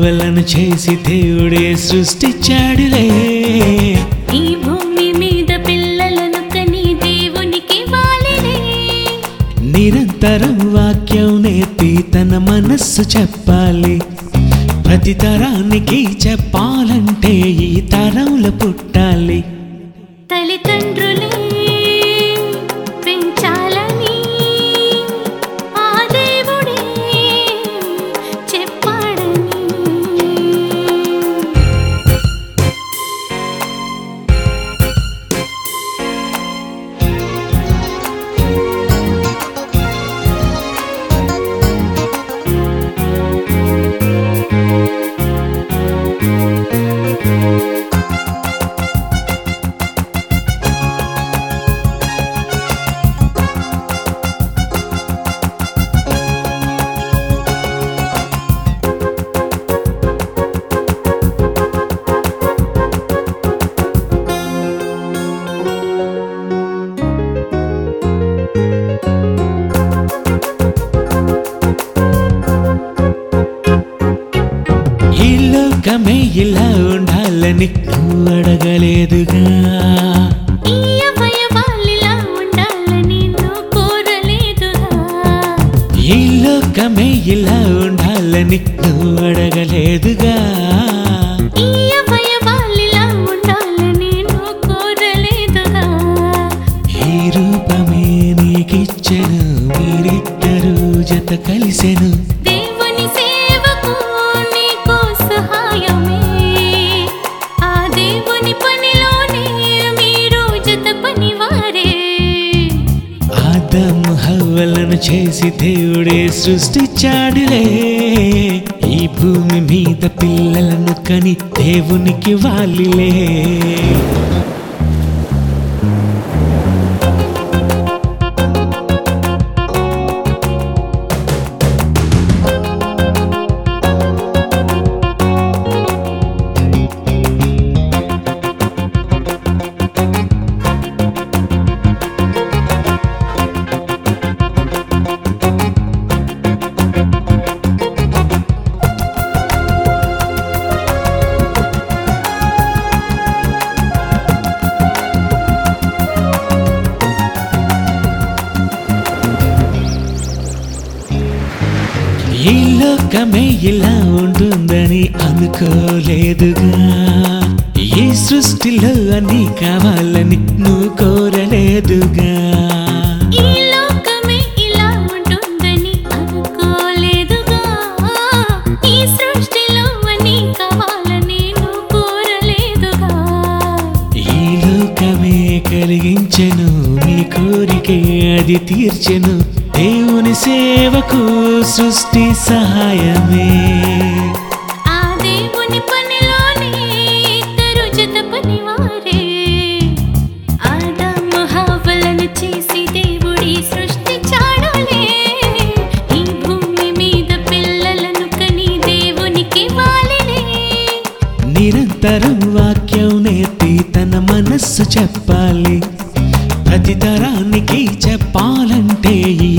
హవ్వలను చేసి దేవుడే సృష్టించాడులే. ఈ భూమి మీద పిల్లలను కని దేవునికి నిరంతరం వాక్యం నేర్పి తన మనస్సు చెప్పాలి. ప్రతి తరానికి చెప్పాలంటే ఈ తరంలో పుట్టాలి. తల్లిదండ్రులే లోకమే ఇలా ఉండాలని నువ్వు అడగలేదుగా ఈ లోకమే ఇలా ఉండాలని నువ్వు అడగలేదుగా ఈ రూపమే నీకిచ్చెను మీరిద్దరూ జత కలిసెను చేసి దేవుడే సృష్టించాడులే. ఈ భూమి మీద పిల్లలను కని దేవునికి వాలిలే. లోకమే ఇలా ఉంటుందని అనుకోలేదుగా. ఈ సృష్టిలో అన్ని కావాలని నువ్వు కోరలేదుగా. ఈ లోకమే ఇలా ఉంటుందని అనుకోలేదుగా. ఈ సృష్టిలో అన్నీ కావాలని నువ్వు కోరలేదుగా. ఈ లోకమే కలిగించెను నీ కోరికే అది తీర్చెను. దేవుని సేవకు సృష్టి సహాయమే. ఆ దేవుని పనిలోనే ఇద్దరు జత పనివారే. ఆదాము హవ్వలను చేసి దేవుడి సృష్టించాడులే ఈ భూమి మీద పిల్లలను కని దేవునికి వాలినే నిరంతరం వాక్యం నేర్పి తన మనస్సు చెప్పాలి. ప్రతి తరానికి చెప్పాలంటే ఈ